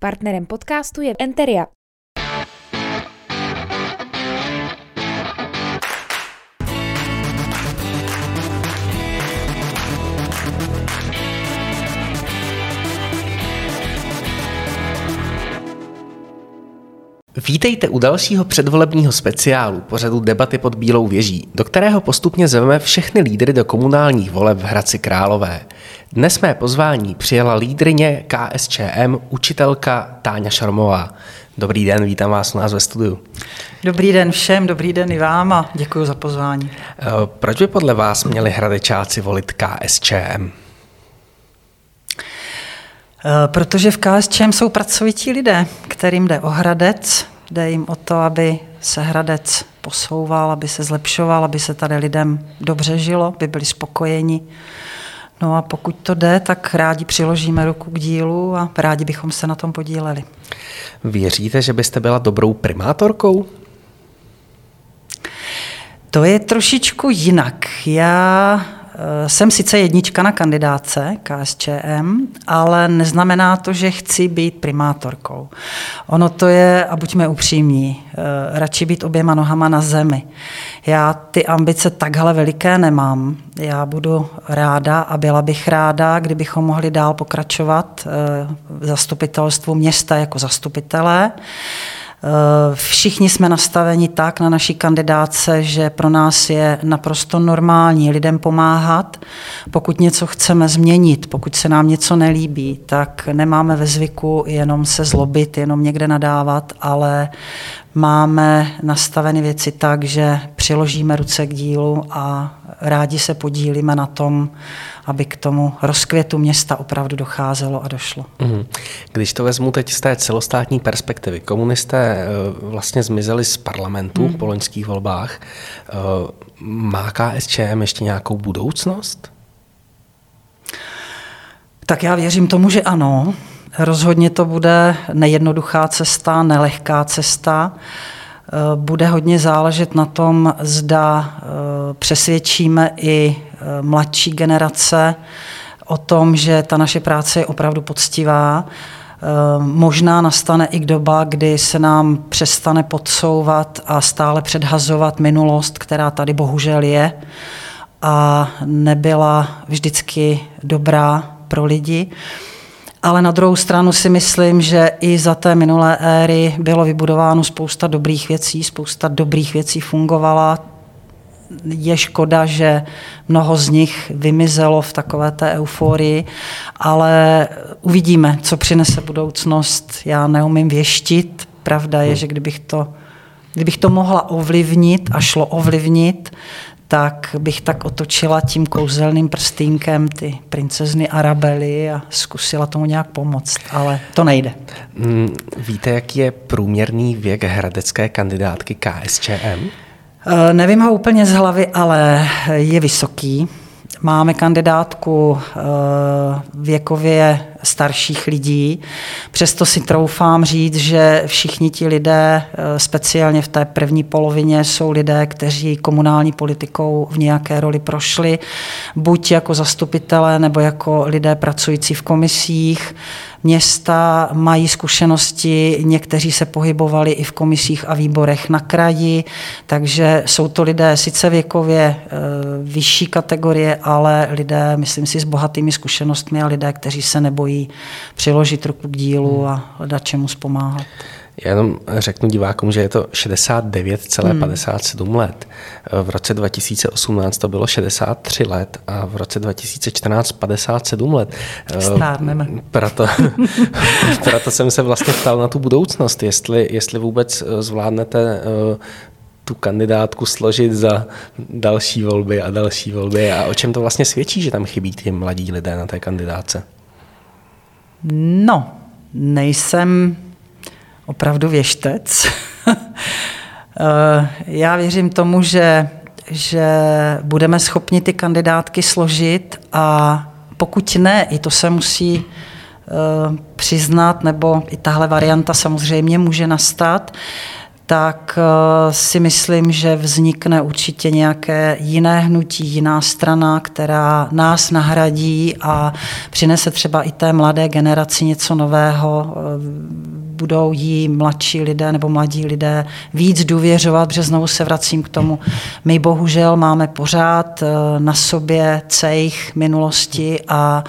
Partnerem podcastu je Enteria. Vítejte u dalšího předvolebního speciálu pořadu Debaty pod Bílou věží, do kterého postupně zveme všechny lídry do komunálních voleb v Hradci Králové. Dnes mé pozvání přijela lídrině KSČM učitelka Táňa Šarmová. Dobrý den, vítám vás u nás ve studiu. Dobrý den všem, dobrý den i vám a děkuji za pozvání. Eh, proč by podle vás měli hradečáci volit KSČM? Eh, protože v KSČM jsou pracovití lidé, kterým jde o Hradec, jde jim o to, aby se Hradec posouval, aby se zlepšoval, aby se tady lidem dobře žilo, aby byli spokojeni. No a pokud to jde, tak rádi přiložíme ruku k dílu a rádi bychom se na tom podíleli. Věříte, že byste byla dobrou primátorkou? To je trošičku jinak. Já jsem sice jednička na kandidáce KSČM, ale neznamená to, že chci být primátorkou. Ono to je, a buďme upřímní, eh, radši být oběma nohama na zemi. Já ty ambice takhle veliké nemám. Já budu ráda a byla bych ráda, kdybychom mohli dál pokračovat eh, v zastupitelstvu města jako zastupitelé. Eh, všichni jsme nastaveni tak na naší kandidáce, že pro nás je naprosto normální lidem pomáhat. Pokud něco chceme změnit, pokud se nám něco nelíbí, tak nemáme ve zvyku jenom se zlobit, jenom někde nadávat, ale máme nastaveny věci tak, že přiložíme ruce k dílu a rádi se podílíme na tom, aby k tomu rozkvětu města opravdu docházelo a došlo. Mhm. Když to vezmu teď z té celostátní perspektivy, komunisté eh, vlastně zmizeli z parlamentu mm. po loňských volbách. Eh, má KSČM ještě nějakou budoucnost? Tak já věřím tomu, že ano. Rozhodně to bude nejednoduchá cesta, nelehká cesta. Eh, bude hodně záležet na tom, zda přesvědčíme i Eh, mladší generace o tom, že ta naše práce je opravdu poctivá. Eh, možná nastane i doba, kdy se nám přestane podsouvat a stále předhazovat minulost, která tady bohužel je a nebyla vždycky dobrá pro lidi. Ale na druhou stranu si myslím, že i za té minulé éry bylo vybudováno spousta dobrých věcí, spousta dobrých věcí fungovala, je škoda, že mnoho z nich vymizelo v takové té euforii, ale uvidíme, co přinese budoucnost. Já neumím věštit. Pravda je, hmm. že kdybych to, kdybych to mohla ovlivnit a šlo ovlivnit, tak bych tak otočila tím kouzelným prstínkem ty princezny Arabely a zkusila tomu nějak pomoct, ale to nejde. Hmm, víte, jaký je průměrný věk hradecké kandidátky KSČM? Eh, nevím ho úplně z hlavy, ale je vysoký. Máme kandidátku eh, věkově starších lidí. Přesto si troufám říct, že všichni ti lidé, eh, speciálně v té první polovině, jsou lidé, kteří komunální politikou v nějaké roli prošli, buď jako zastupitelé nebo jako lidé pracující v komisích. Města mají zkušenosti, někteří se pohybovali i v komisích a výborech na kraji, takže jsou to lidé sice věkově e, vyšší kategorie, ale lidé, myslím si, s bohatými zkušenostmi a lidé, kteří se nebojí přiložit ruku k dílu a hledat čemu zpomáhat. Já jenom řeknu divákům, že je to 69,57 hmm. let. V roce 2018 to bylo 63 let a v roce 2014 57 let. Stárneme. Proto, proto jsem se vlastně ptal na tu budoucnost, jestli, jestli vůbec zvládnete eh, tu kandidátku složit za další volby a další volby a o čem to vlastně svědčí, že tam chybí ty mladí lidé na té kandidáce? No, nejsem opravdu věštec. Eh, já věřím tomu, že, že budeme schopni ty kandidátky složit a pokud ne, i to se musí uh, přiznat, nebo i tahle varianta samozřejmě může nastat, tak eh, si myslím, že vznikne určitě nějaké jiné hnutí, jiná strana, která nás nahradí a přinese třeba i té mladé generaci něco nového. Eh, budou jí mladší lidé nebo mladí lidé víc důvěřovat, protože znovu se vracím k tomu. My bohužel máme pořád eh, na sobě cejch minulosti a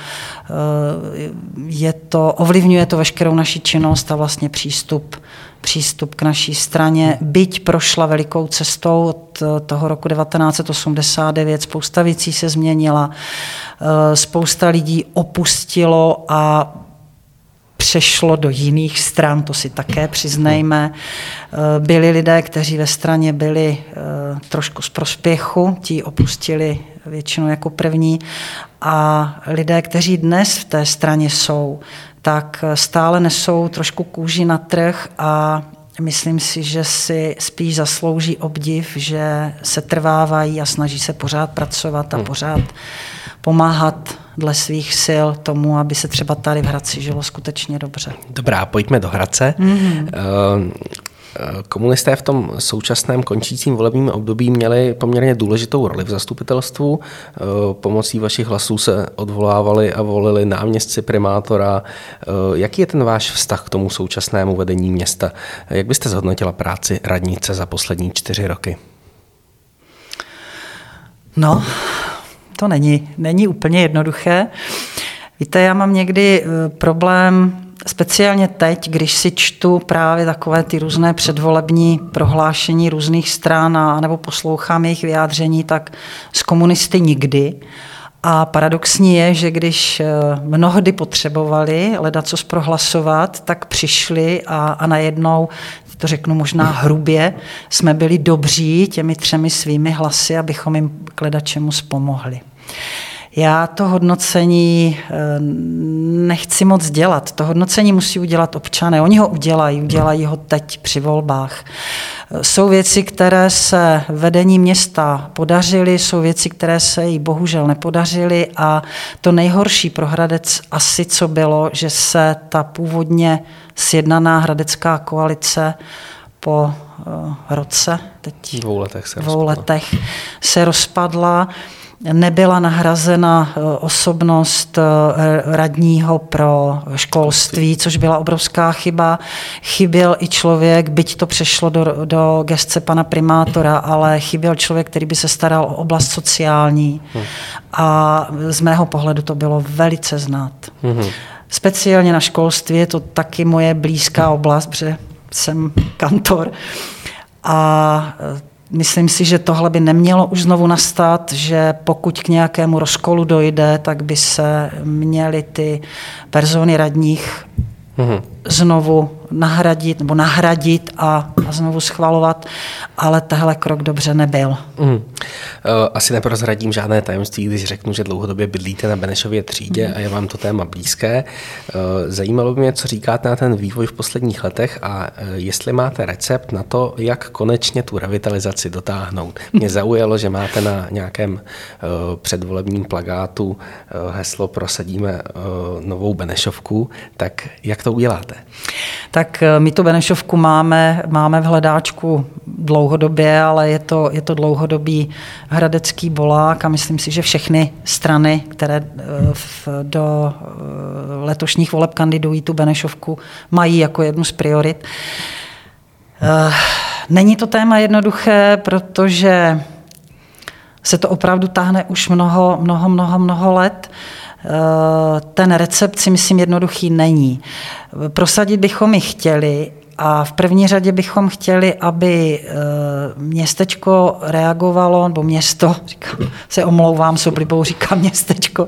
je to, ovlivňuje to veškerou naši činnost a vlastně přístup přístup k naší straně, byť prošla velikou cestou od eh, toho roku 1989, spousta věcí se změnila, eh, spousta lidí opustilo a přešlo do jiných stran, to si také přiznejme. Eh, byli lidé, kteří ve straně byli trošku z prospěchu, ti opustili většinou jako první a lidé, kteří dnes v té straně jsou, tak stále nesou trošku kůži na trh a myslím si, že si spíš zaslouží obdiv, že se trvávají a snaží se pořád pracovat a hmm. pořád pomáhat dle svých sil tomu, aby se třeba tady v Hradci žilo skutečně dobře. Dobrá, pojďme do Hradce. Mm-hmm. Komunisté v tom současném končícím volebním období měli poměrně důležitou roli v zastupitelstvu. Eh, pomocí vašich hlasů se odvolávali a volili náměstci primátora. Eh, jaký je ten váš vztah k tomu současnému vedení města? Jak byste zhodnotila práci radnice za poslední čtyři roky? No, to není, není úplně jednoduché. Víte, já mám někdy eh, problém Speciálně teď, když si čtu právě takové ty různé předvolební prohlášení různých stran a, nebo poslouchám jejich vyjádření, tak z komunisty nikdy. A paradoxní je, že když eh, mnohdy potřebovali leda co prohlasovat, tak přišli a, a najednou, to řeknu možná hrubě, jsme byli dobří těmi třemi svými hlasy, abychom jim k ledačemu pomohli. Já to hodnocení eh, nechci moc dělat. To hodnocení musí udělat občané. Oni ho udělají, udělají ho teď při volbách. Jsou věci, které se vedení města podařily, jsou věci, které se jí bohužel nepodařily a to nejhorší pro Hradec asi co bylo, že se ta původně sjednaná hradecká koalice po eh, roce, teď dvou letech se, dvou letech se rozpadla nebyla nahrazena eh, osobnost eh, radního pro školství, což byla obrovská chyba. Chyběl i člověk, byť to přešlo do, do gestce pana primátora, ale chyběl člověk, který by se staral o oblast sociální. Hmm. A z mého pohledu to bylo velice znát. Hmm. Speciálně na školství je to taky moje blízká oblast, protože jsem kantor. A Myslím si, že tohle by nemělo už znovu nastat, že pokud k nějakému rozkolu dojde, tak by se měly ty persony radních mm-hmm. znovu nahradit nebo nahradit a, a znovu schvalovat, ale tehle krok dobře nebyl. Mm. Asi neprozradím žádné tajemství, když řeknu, že dlouhodobě bydlíte na Benešově třídě mm. a je vám to téma blízké. Eh, zajímalo by mě, co říkáte na ten vývoj v posledních letech a eh, jestli máte recept na to, jak konečně tu revitalizaci dotáhnout. Mě zaujalo, že máte na nějakém předvolebním plagátu heslo Prosadíme novou Benešovku, tak jak to uděláte? tak eh, my tu Benešovku máme, máme v hledáčku dlouhodobě, ale je to, je to dlouhodobý hradecký bolák a myslím si, že všechny strany, které eh, v, do eh, letošních voleb kandidují tu Benešovku, mají jako jednu z priorit. Není to téma jednoduché, protože se to opravdu táhne už mnoho, mnoho, mnoho, mnoho let. Ten recept si myslím jednoduchý není. Prosadit bychom ji chtěli, a v první řadě bychom chtěli, aby eh, městečko reagovalo, nebo město, říkám, se omlouvám, s oblibou říkám městečko,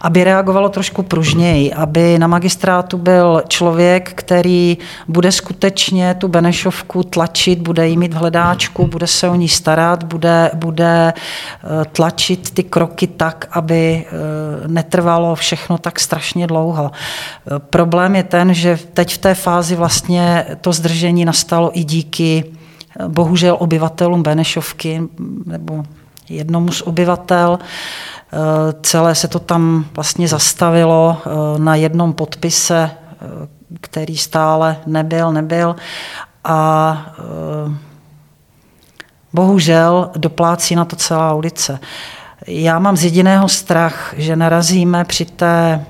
aby reagovalo trošku pružněji, aby na magistrátu byl člověk, který bude skutečně tu Benešovku tlačit, bude jí mít v hledáčku, bude se o ní starat, bude, bude eh, tlačit ty kroky tak, aby eh, netrvalo všechno tak strašně dlouho. Problém je ten, že teď v té fázi vlastně to zdržení nastalo i díky eh, bohužel obyvatelům Benešovky nebo jednomu z obyvatel. Eh, celé se to tam vlastně zastavilo eh, na jednom podpise, který stále nebyl, nebyl. a bohužel doplácí na to celá ulice. Já mám z jediného strach, že narazíme při té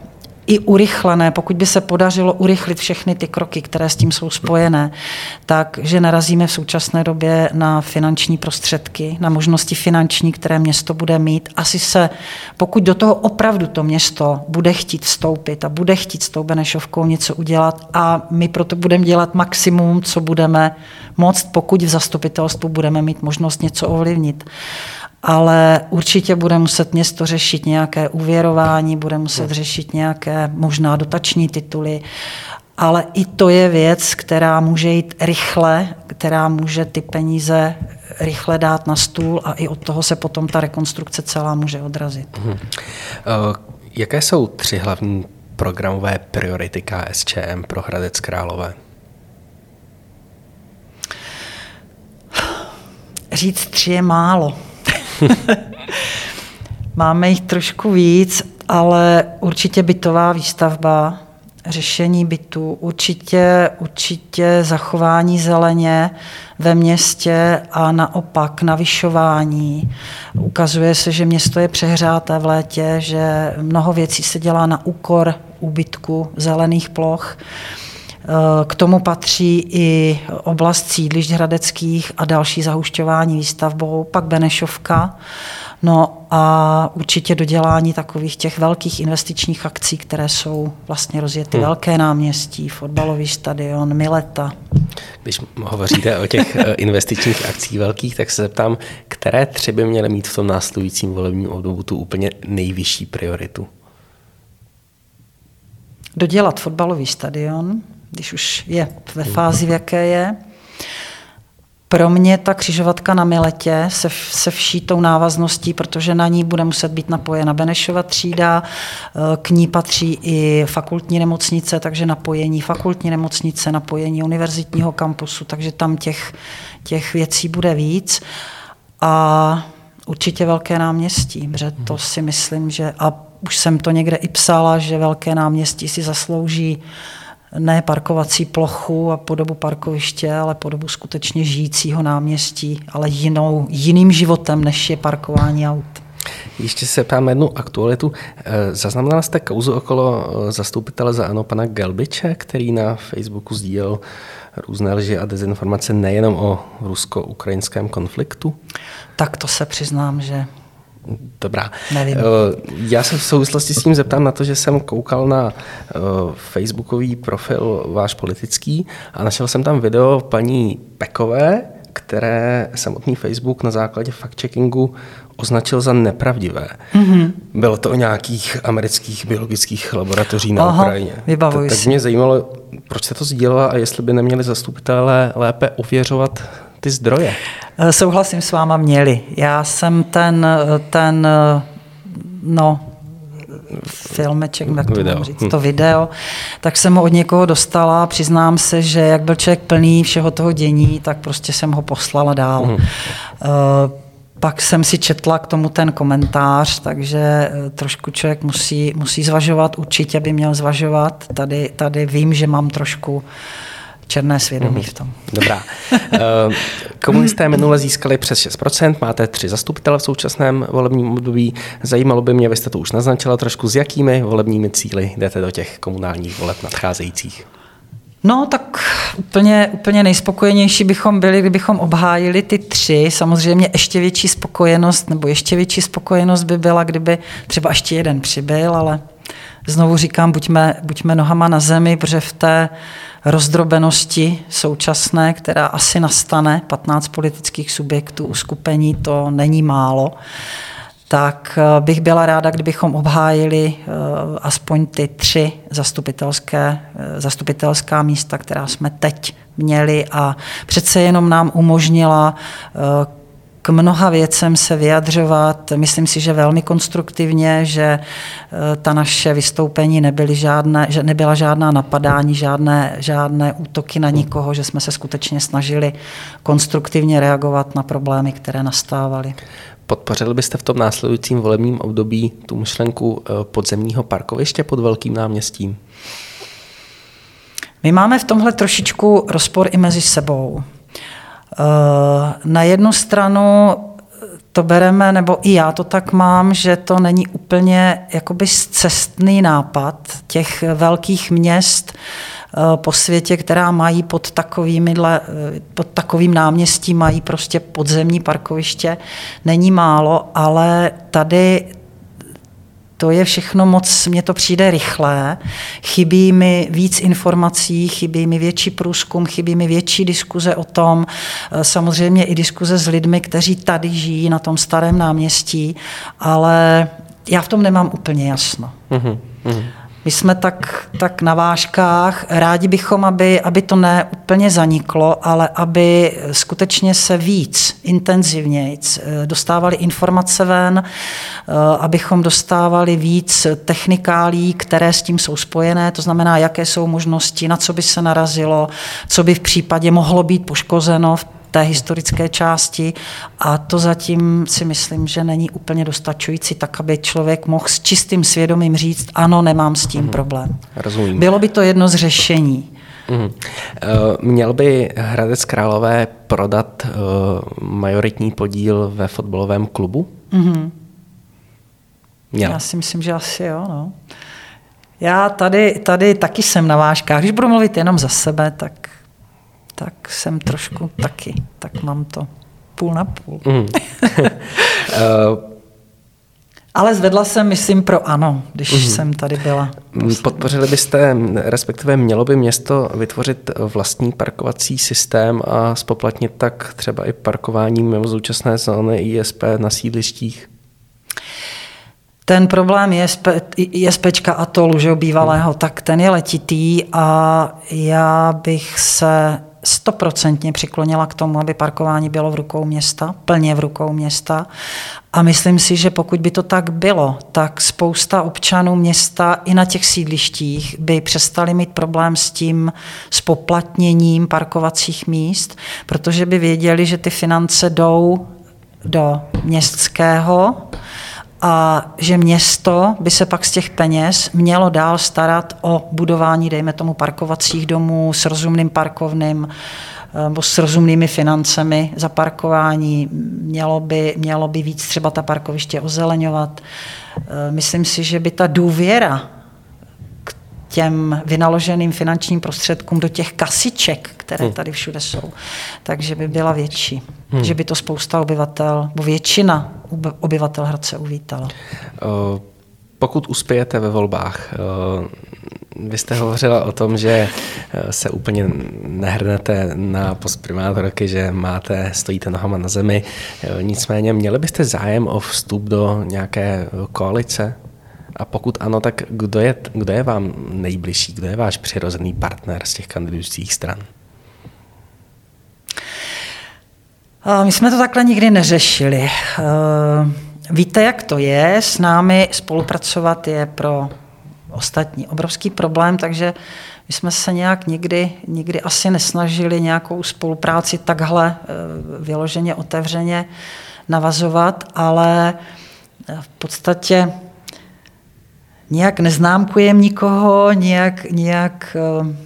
i urychlené, pokud by se podařilo urychlit všechny ty kroky, které s tím jsou spojené, tak že narazíme v současné době na finanční prostředky, na možnosti finanční, které město bude mít. Asi se, pokud do toho opravdu to město bude chtít vstoupit a bude chtít s tou Benešovkou něco udělat a my proto budeme dělat maximum, co budeme moct, pokud v zastupitelstvu budeme mít možnost něco ovlivnit ale určitě bude muset město řešit nějaké uvěrování, bude muset řešit nějaké možná dotační tituly, ale i to je věc, která může jít rychle, která může ty peníze rychle dát na stůl a i od toho se potom ta rekonstrukce celá může odrazit. Hmm. Jaké jsou tři hlavní programové priority KSČM pro Hradec Králové? Říct tři je málo. Máme jich trošku víc, ale určitě bytová výstavba, řešení bytu, určitě, určitě zachování zeleně ve městě a naopak navyšování. Ukazuje se, že město je přehřáté v létě, že mnoho věcí se dělá na úkor úbytku zelených ploch. K tomu patří i oblast sídlišť hradeckých a další zahušťování výstavbou, pak Benešovka. No a určitě dodělání takových těch velkých investičních akcí, které jsou vlastně rozjety. Hmm. Velké náměstí, fotbalový stadion, Mileta. Když hovoříte o těch eh, investičních akcí velkých, tak se zeptám, které tři by měly mít v tom následujícím volebním obdobu tu úplně nejvyšší prioritu? Dodělat fotbalový stadion, když už je ve fázi, v jaké je. Pro mě ta křižovatka na Miletě se, se vší tou návazností, protože na ní bude muset být napojena Benešova třída, eh, k ní patří i fakultní nemocnice, takže napojení fakultní nemocnice, napojení univerzitního kampusu, takže tam těch, těch věcí bude víc. A určitě velké náměstí, protože to si myslím, že, a už jsem to někde i psala, že velké náměstí si zaslouží uh, ne parkovací plochu a podobu parkoviště, ale podobu skutečně žijícího náměstí, ale jinou, jiným životem, než je parkování aut. Ještě se ptám jednu aktualitu. Eh, zaznamenala jste kauzu okolo eh, zastupitele za ANO pana Gelbiče, který na Facebooku sdílel různé lži a dezinformace nejenom o rusko-ukrajinském konfliktu? Tak to se přiznám, že Dobrá. Nevím. Eh, já se v souvislosti s tím zeptám na to, že jsem koukal na eh, facebookový profil váš politický a našel jsem tam video paní Pekové, které samotný Facebook na základě fact-checkingu označil za nepravdivé. Mm-hmm. Bylo to o nějakých amerických biologických laboratoří na Aha, Ukrajině. Vybavuji tak, tak mě zajímalo, proč se to sdílela a jestli by neměli zastupitelé lépe ověřovat ty zdroje. Eh, souhlasím s váma, měli. Já jsem ten, eh, ten eh, no, filmeček, jak to video. říct, hm. to video, tak jsem ho od někoho dostala. Přiznám se, že jak byl člověk plný všeho toho dění, tak prostě jsem ho poslala dál. Hmm. Uh, pak jsem si četla k tomu ten komentář, takže trošku člověk musí, musí zvažovat, určitě by měl zvažovat. Tady, tady vím, že mám trošku uh, černé svědomí v tom. Dobrá. Eh, komunisté minule získali přes 6%, máte tři zastupitele v současném volebním období. Zajímalo by mě, vy jste to už naznačila trošku, s jakými volebními cíly jdete do těch komunálních voleb nadcházejících. No, tak úplně, úplně nejspokojenější bychom byli, kdybychom obhájili ty tři. Samozřejmě ještě větší spokojenost, nebo ještě větší spokojenost by byla, kdyby třeba ještě jeden přibyl, ale znovu říkám, buďme, buďme nohama na zemi, protože v té rozdrobenosti současné, která asi nastane, 15 politických subjektů, uskupení, to není málo, tak eh, bych byla ráda, kdybychom obhájili eh, aspoň ty tři zastupitelské, eh, zastupitelská místa, která jsme teď měli. A přece jenom nám umožnila k mnoha věcem se vyjadřovat. Myslím si, že velmi konstruktivně, že eh, ta naše vystoupení nebyly žádné, že nebyla žádná napadání, žádné, žádné útoky na nikoho, že jsme se skutečně snažili konstruktivně reagovat na problémy, které nastávaly. Podpořili byste v tom následujícím volebním období tu myšlenku eh, podzemního parkoviště pod velkým náměstím? My máme v tomhle trošičku rozpor i mezi sebou. Na jednu stranu to bereme, nebo i já to tak mám, že to není úplně jakoby cestný nápad těch velkých měst eh, po světě, která mají pod, takovými, eh, pod takovým náměstím, mají prostě podzemní parkoviště, není málo, ale tady to je všechno moc, mně to přijde rychlé, chybí mi víc informací, chybí mi větší průzkum, chybí mi větší diskuze o tom, eh, samozřejmě i diskuze s lidmi, kteří tady žijí na tom starém náměstí, ale já v tom nemám úplně jasno. Mm-hmm. My jsme tak, tak na vážkách. Rádi bychom, aby, aby to ne úplně zaniklo, ale aby skutečně se víc, intenzivněji eh, dostávali informace ven, eh, abychom dostávali víc technikálí, které s tím jsou spojené, to znamená, jaké jsou možnosti, na co by se narazilo, co by v případě mohlo být poškozeno v té historické části a to zatím si myslím, že není úplně dostačující, tak aby člověk mohl s čistým svědomím říct, ano, nemám s tím mm-hmm. problém. Rozumím. Bylo by to jedno z řešení. Mm. Měl by Hradec Králové prodat uh, majoritní podíl ve fotbalovém klubu? Mm-hmm. Měl. Já si myslím, že asi jo. No. Já tady, tady taky jsem na vážkách. Když budu mluvit jenom za sebe, tak tak jsem trošku taky, tak mám to půl na půl. Mm. Ale zvedla jsem, myslím, pro ano, když mm. jsem tady byla. Poslední. Podpořili byste, respektive mělo by město vytvořit vlastní parkovací systém a spoplatnit tak třeba i parkování mimo současné zóny ISP na sídlištích? Ten problém ISP, ISPčka Atolu, že bývalého, hmm. tak ten je letitý a já bych se stoprocentně přiklonila k tomu, aby parkování bylo v rukou města, plně v rukou města. A myslím si, že pokud by to tak bylo, tak spousta občanů města i na těch sídlištích by přestali mít problém s tím spoplatněním parkovacích míst, protože by věděli, že ty finance jdou do městského a že město by se pak z těch peněz mělo dál starat o budování, dejme tomu, parkovacích domů s rozumným parkovným nebo s rozumnými financemi za parkování. Mělo by, mělo by víc třeba ta parkoviště ozeleňovat. Myslím si, že by ta důvěra těm vynaloženým finančním prostředkům do těch kasiček, které hmm. tady všude jsou, takže by byla větší. Hmm. Že by to spousta obyvatel, bo většina obyvatel Hradce uvítala. Pokud uspějete ve volbách, vy jste hovořila o tom, že se úplně nehrnete na post primátorky, že máte, stojíte nohama na zemi. Nicméně měli byste zájem o vstup do nějaké koalice? A pokud ano, tak kdo je, kdo je vám nejbližší, kdo je váš přirozený partner z těch kandidujících stran? My jsme to takhle nikdy neřešili. Víte, jak to je? S námi spolupracovat je pro ostatní obrovský problém, takže my jsme se nějak nikdy, nikdy asi nesnažili nějakou spolupráci takhle vyloženě otevřeně navazovat, ale v podstatě nějak neznámkujeme nikoho, nějak, nějak eh,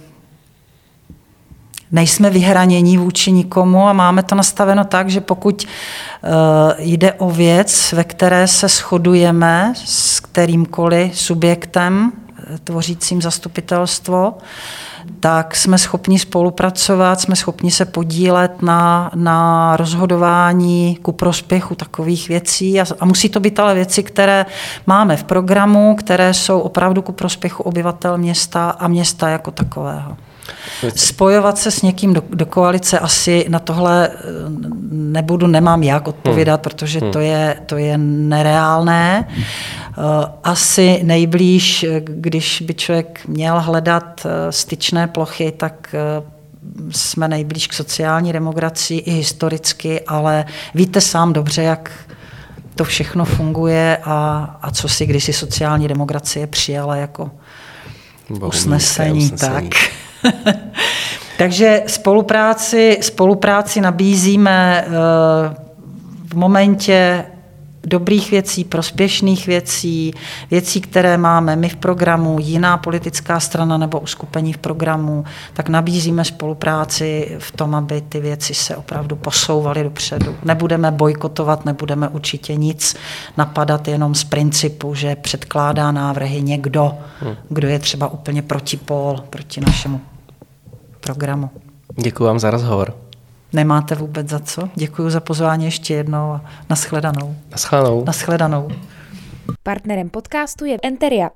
nejsme vyhranění vůči nikomu a máme to nastaveno tak, že pokud eh, jde o věc, ve které se shodujeme s kterýmkoliv subjektem eh, tvořícím zastupitelstvo, tak jsme schopni spolupracovat, jsme schopni se podílet na, na rozhodování ku prospěchu takových věcí a, a musí to být ale věci, které máme v programu, které jsou opravdu ku prospěchu obyvatel města a města jako takového. Spojovat se s někým do, do koalice asi na tohle eh, nebudu, nemám jak odpovědat, hmm. protože hmm. to je, to je nereálné. Eh, asi nejblíž, když by člověk měl hledat eh, styčné plochy, tak jsme nejblíž k sociální demokracii i historicky, ale víte sám dobře, jak to všechno funguje a, a co si kdysi sociální demokracie přijala jako usnesení. usnesení. Tak. Takže spolupráci, spolupráci nabízíme eh, v momentě, dobrých věcí, prospěšných věcí, věcí, které máme my v programu, jiná politická strana nebo uskupení v programu, tak nabízíme spolupráci v tom, aby ty věci se opravdu posouvaly dopředu. Nebudeme bojkotovat, nebudeme určitě nic napadat jenom z principu, že předkládá návrhy někdo, hmm. kdo je třeba úplně protipol proti našemu programu. Děkuji vám za rozhovor. Nemáte vůbec za co. Děkuji za pozvání ještě jednou a naschledanou. Naschledanou. Naschledanou. Partnerem podcastu je Enteria.